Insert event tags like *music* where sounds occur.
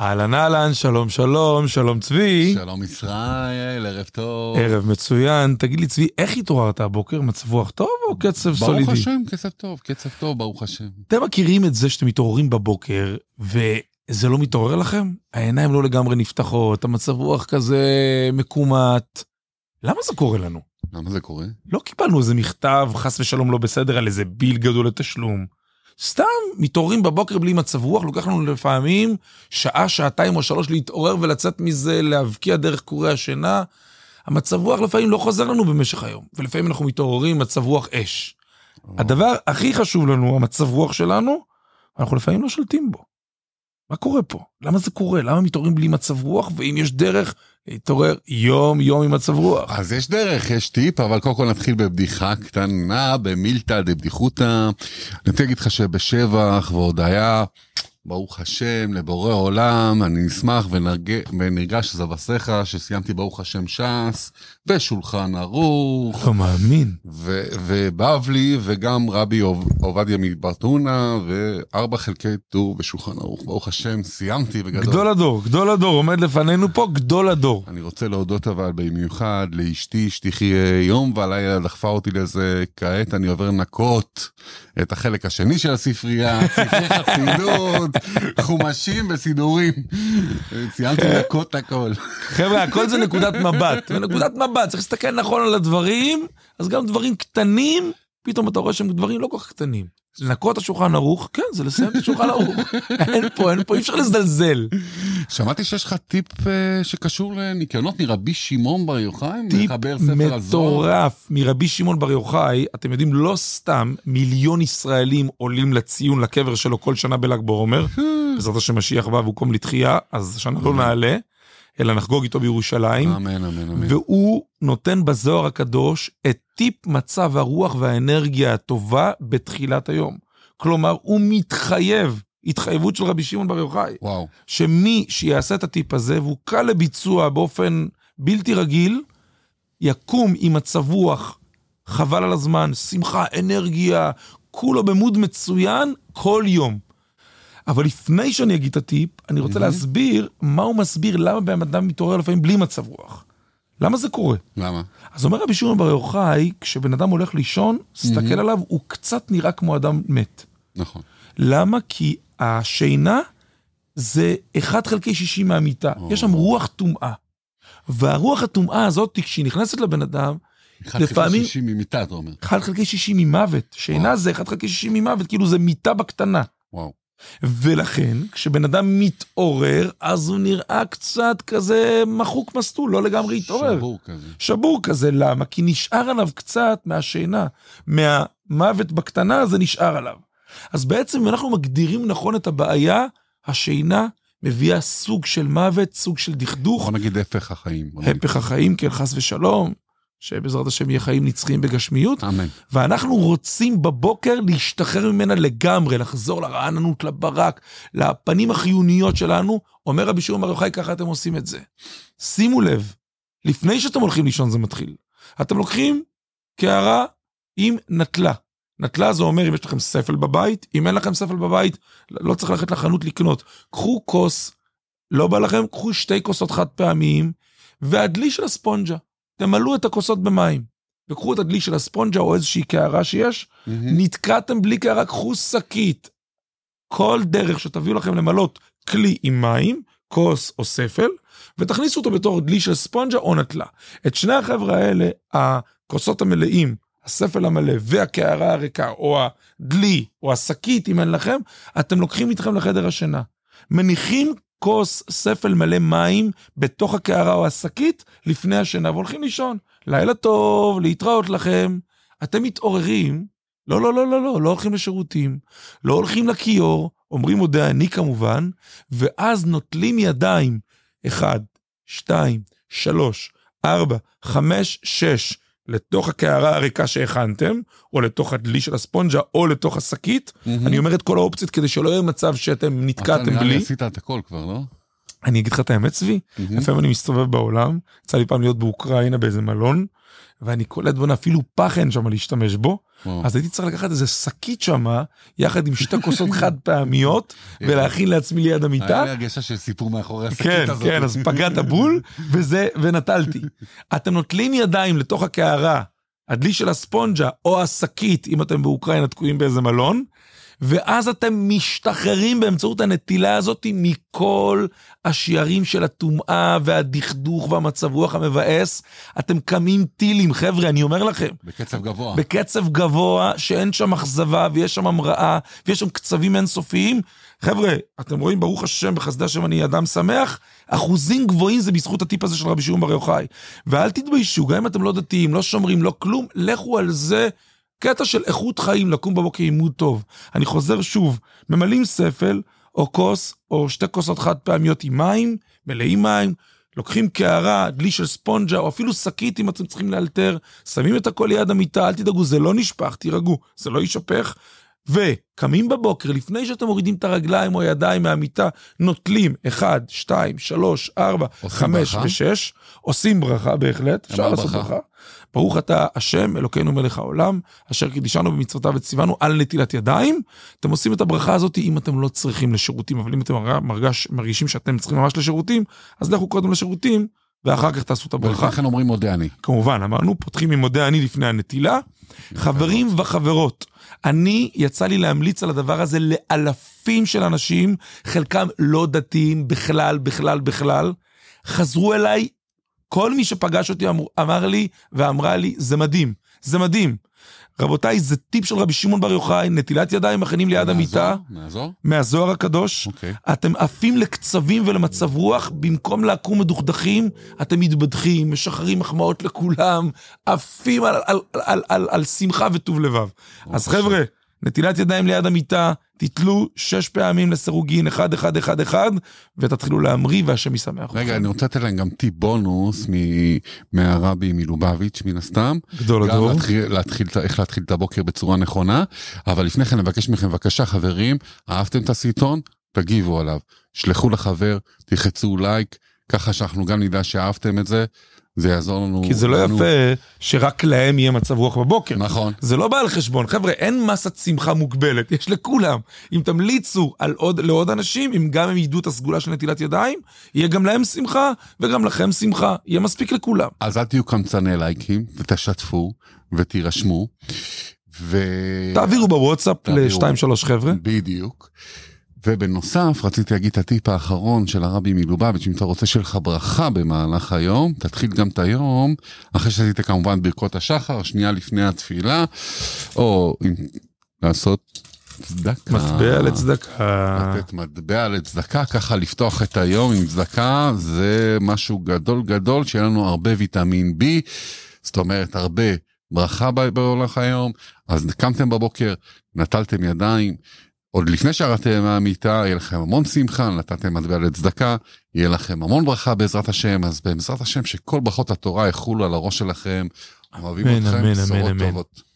אהלן אהלן, שלום שלום, שלום צבי. שלום ישראל, ערב טוב. ערב מצוין. תגיד לי צבי, איך התעוררת הבוקר? מצב רוח טוב או קצב סולידי? ברוך השם, קצב טוב, קצב טוב, ברוך השם. אתם מכירים את זה שאתם מתעוררים בבוקר, וזה לא מתעורר לכם? העיניים לא לגמרי נפתחות, המצב רוח כזה מקומט. למה זה קורה לנו? למה זה קורה? לא קיבלנו איזה מכתב, חס ושלום לא בסדר, על איזה ביל גדול לתשלום. סתם מתעוררים בבוקר בלי מצב רוח, לוקח לנו לפעמים שעה, שעתיים או שלוש להתעורר ולצאת מזה, להבקיע דרך קורי השינה. המצב רוח לפעמים לא חוזר לנו במשך היום, ולפעמים אנחנו מתעוררים מצב רוח אש. הדבר הכי חשוב לנו, המצב רוח שלנו, אנחנו לפעמים לא שולטים בו. מה קורה פה? למה זה קורה? למה מתעוררים בלי מצב רוח? ואם יש דרך, להתעורר יום יום עם מצב רוח. אז יש דרך, יש טיפ, אבל קודם כל נתחיל בבדיחה קטנה, במילתא דבדיחותא. אני רוצה להגיד לך שבשבח והודיה, ברוך השם, לבורא עולם, אני אשמח ונרג... ונרגש זבשיך שסיימתי ברוך השם ש"ס, ושולחן ערוך. לא מאמין. ו... ובבלי, וגם רבי עוב... עובדיה מברטונה, וארבע חלקי טור בשולחן ערוך. ברוך השם, סיימתי בגדול. גדול הדור, גדול הדור, עומד לפנינו פה גדול הדור. אני רוצה להודות אבל במיוחד לאשתי, אשתי יום והלילה דחפה אותי לזה, כעת אני עובר לנקות את החלק השני של הספרייה, ספרי חסידות, חומשים וסידורים. סיימתי לנקות הכל. חבר'ה, הכל זה נקודת מבט, ונקודת מבט, צריך להסתכל נכון על הדברים, אז גם דברים קטנים, פתאום אתה רואה שהם דברים לא כל כך קטנים. לנקות את השולחן ערוך, כן, זה לסיים את השולחן ערוך. *laughs* אין פה, אין פה, אי אפשר לזלזל. שמעתי שיש לך טיפ אה, שקשור לניקיונות מרבי שמעון בר יוחאי, טיפ מחבר ספר הזוהר. מטורף מרבי שמעון בר יוחאי, אתם יודעים, לא סתם מיליון ישראלים עולים לציון לקבר שלו כל שנה בל"ג בעומר, *laughs* בעזרת השם משיח בא והוא קום לתחייה, אז השנה לא נעלה, אלא נחגוג איתו בירושלים. אמן, אמן, אמן. והוא נותן בזוהר הקדוש את טיפ מצב הרוח והאנרגיה הטובה בתחילת היום. כלומר, הוא מתחייב, התחייבות של רבי שמעון בר יוחאי, וואו. שמי שיעשה את הטיפ הזה, והוא קל לביצוע באופן בלתי רגיל, יקום עם מצב רוח, חבל על הזמן, שמחה, אנרגיה, כולו במוד מצוין כל יום. אבל לפני שאני אגיד את הטיפ, אני רוצה. להסביר מה הוא מסביר, למה בן אדם מתעורר לפעמים בלי מצב רוח. למה זה קורה? למה? אז אומר רבי שמעון בר יוחאי, כשבן אדם הולך לישון, תסתכל. עליו, הוא קצת נראה כמו אדם מת. נכון. למה? כי השינה זה 1 חלקי 60 מהמיטה. או. יש שם רוח טומאה. והרוח הטומאה הזאת, כשהיא נכנסת לבן אדם, אחד לפעמים- חלקי שישים ממיטה, אתה אומר. 1 חלקי 60 ממוות. שינה וואו. זה 1 חלקי 60 ממוות, כאילו זה מיטה בקטנה. וואו. ולכן, כשבן אדם מתעורר, אז הוא נראה קצת כזה מחוק מסטול, לא לגמרי התעורר. שבור כזה. שבור כזה, למה? כי נשאר עליו קצת מהשינה, מהמוות בקטנה, זה נשאר עליו. אז בעצם, אם אנחנו מגדירים נכון את הבעיה, השינה מביאה סוג של מוות, סוג של דכדוך, בוא נגיד הפך החיים. הפך החיים, כן, חס ושלום, שבעזרת השם יהיה חיים נצחיים בגשמיות, אמן. ואנחנו רוצים בבוקר להשתחרר ממנה לגמרי, לחזור לרעננות, לברק, לפנים החיוניות שלנו. אומר רבי שמעון בר יוחאי, ככה אתם עושים את זה. שימו לב, לפני שאתם הולכים לישון זה מתחיל. אתם לוקחים קערה עם נטלה. נטלה זה אומר אם יש לכם ספל בבית, אם אין לכם ספל בבית, לא צריך ללכת לחנות לקנות. קחו כוס, לא בא לכם, קחו שתי כוסות חד פעמיים, והדלי של הספונג'ה. תמלאו את הכוסות במים. וקחו את הדלי של הספונג'ה או איזושהי קערה שיש, מהמם. נתקעתם בלי קערה, קחו שקית. כל דרך שתביאו לכם למלות כלי עם מים, כוס או ספל, ותכניסו אותו בתור דלי של ספונג'ה או נטלה. את שני החבר'ה האלה, הכוסות המלאים, הספל המלא והקערה הריקה, או הדלי, או השקית, אם אין לכם, אתם לוקחים איתכם לחדר השינה. מניחים כוס ספל מלא מים בתוך הקערה או השקית לפני השינה, והולכים לישון. לילה טוב, להתראות לכם. אתם מתעוררים, לא, לא, לא, לא, לא, לא הולכים לשירותים, לא הולכים לכיור, אומרים מודה אני כמובן, ואז נוטלים ידיים, אחד, שתיים, שלוש, ארבע, חמש, שש, לתוך הקערה הריקה שהכנתם, או לתוך הדלי של הספונג'ה, או לתוך השקית. מהמם. אני אומר את כל האופציות כדי שלא יהיה מצב שאתם אתה נתקעתם נראה לי בלי. עשית את הכל כבר, לא? אני אגיד לך את האמת, צבי, מהמם. לפעמים אני מסתובב בעולם, יצא לי פעם להיות באוקראינה באיזה מלון, ואני קולט בונה אפילו פח אין שם להשתמש בו. אז הייתי צריך לקחת איזה שקית שמה, יחד עם שתי כוסות חד פעמיות, ולהכין לעצמי ליד היה המיטה. לי הרגשה של סיפור מאחורי השקית כן, הזאת. כן, אז פגעת בול, וזה, ונטלתי. אתם נוטלים ידיים לתוך הקערה, הדלי של הספונג'ה או השקית, אם אתם באוקראינה תקועים באיזה מלון, ואז אתם משתחררים באמצעות הנטילה הזאת מכל השיירים של הטומאה והדכדוך והמצב רוח המבאס. אתם קמים טילים, חבר'ה, אני אומר לכם. בקצב גבוה. בקצב גבוה, שאין שם אכזבה ויש שם המראה ויש שם קצבים אינסופיים. חבר'ה, אתם רואים, ברוך השם, בחסדי השם אני אדם שמח, אחוזים גבוהים זה בזכות הטיפ הזה של רבי שמעון בר יוחאי. ואל תתביישו, גם אם אתם לא דתיים, לא שומרים, לא כלום, לכו על זה. קטע של איכות חיים, לקום בבוקר עם מוד טוב. אני חוזר שוב, ממלאים ספל, או כוס, או שתי כוסות חד פעמיות עם מים, מלאים מים, לוקחים קערה, דלי של ספונג'ה, או אפילו שקית אם אתם צריכים לאלתר, שמים את הכל ליד המיטה, אל תדאגו, זה לא נשפך, תירגעו, זה לא יישפך. וקמים בבוקר, לפני שאתם מורידים את הרגליים או הידיים מהמיטה, נוטלים 1, 2, 3, 4, עושים 5 ברכה? ו-6, עושים ברכה בהחלט, אפשר לעשות ברכה. ברכה. ברוך אתה השם, אלוקינו מלך העולם, אשר קידישנו במצוותיו וציוונו על נטילת ידיים. אתם עושים את הברכה הזאת אם אתם לא צריכים לשירותים, אבל אם אתם מרגש, מרגישים שאתם צריכים ממש לשירותים, אז לכו קודם לשירותים, ואחר כך תעשו את הברכה. ולכן אומרים מודה אני. כמובן, אמרנו, פותחים עם מודה אני לפני הנטילה. חברים וחברות, אני, יצא לי להמליץ על הדבר הזה לאלפים של אנשים, חלקם לא דתיים בכלל, בכלל, בכלל. חזרו אליי, כל מי שפגש אותי אמר, אמר לי ואמרה לי, זה מדהים, זה מדהים. רבותיי, זה טיפ של רבי שמעון בר יוחאי, נטילת ידיים מכינים ליד המיטה, נעזור? נעזור? מהזוהר הקדוש. אוקיי. אתם עפים לקצבים ולמצב רוח, במקום לקום מדוכדכים, אתם מתבדחים, משחררים מחמאות לכולם, עפים על, על, על, על, על, על שמחה וטוב לבב. אז בבקשה. חבר'ה, נטילת ידיים ליד המיטה, תתלו שש פעמים לסירוגין, אחד, אחד, אחד, אחד, ותתחילו להמריא והשם ישמח רגע. אני רוצה לתת להם גם טיפ בונוס מהרבי מלובביץ' מן הסתם. גדול גם הדור. להתחיל, להתחיל, ה- איך להתחיל את הבוקר בצורה נכונה, אבל לפני כן נבקש מכם בבקשה חברים, אהבתם את הסרטון? תגיבו עליו. שלחו לחבר, תלחצו לייק, ככה שאנחנו גם נדע שאהבתם את זה, זה יעזור לנו. כי זה לא לנו- יפה שרק להם יהיה מצב רוח בבוקר. נכון. זה לא בא על חשבון, חבר'ה, אין מסת שמחה מוגבלת, יש לכולם. אם תמליצו על עוד, לעוד אנשים, אם גם הם ידעו את הסגולה של נטילת ידיים, יהיה גם להם שמחה וגם לכם שמחה, יהיה מספיק לכולם. אז אל תהיו קמצני לייקים, ותשתפו, ותירשמו. ו... תעבירו בוואטסאפ תעבירו. לשתיים שלוש חבר'ה. בדיוק. ובנוסף, רציתי להגיד את הטיפ האחרון של הרבי מלובביץ', אם אתה רוצה שיהיה לך ברכה במהלך היום, תתחיל גם את היום, אחרי שעשית כמובן ברכות השחר, שנייה לפני התפילה, או לעשות צדקה. מטבע לצדקה. לתת מטבע לצדקה, ככה לפתוח את היום עם צדקה, זה משהו גדול גדול, שיהיה לנו הרבה ויטמין B, זאת אומרת הרבה ברכה ב- בהולך היום, אז קמתם בבוקר, נטלתם ידיים, עוד לפני שירדתם מהמיטה, יהיה לכם המון שמחה, נתתם מטבע לצדקה, יהיה לכם המון ברכה בעזרת השם, אז בעזרת השם שכל ברכות התורה יחולו על הראש שלכם, אוהבים אתכם, בשורות. טובות.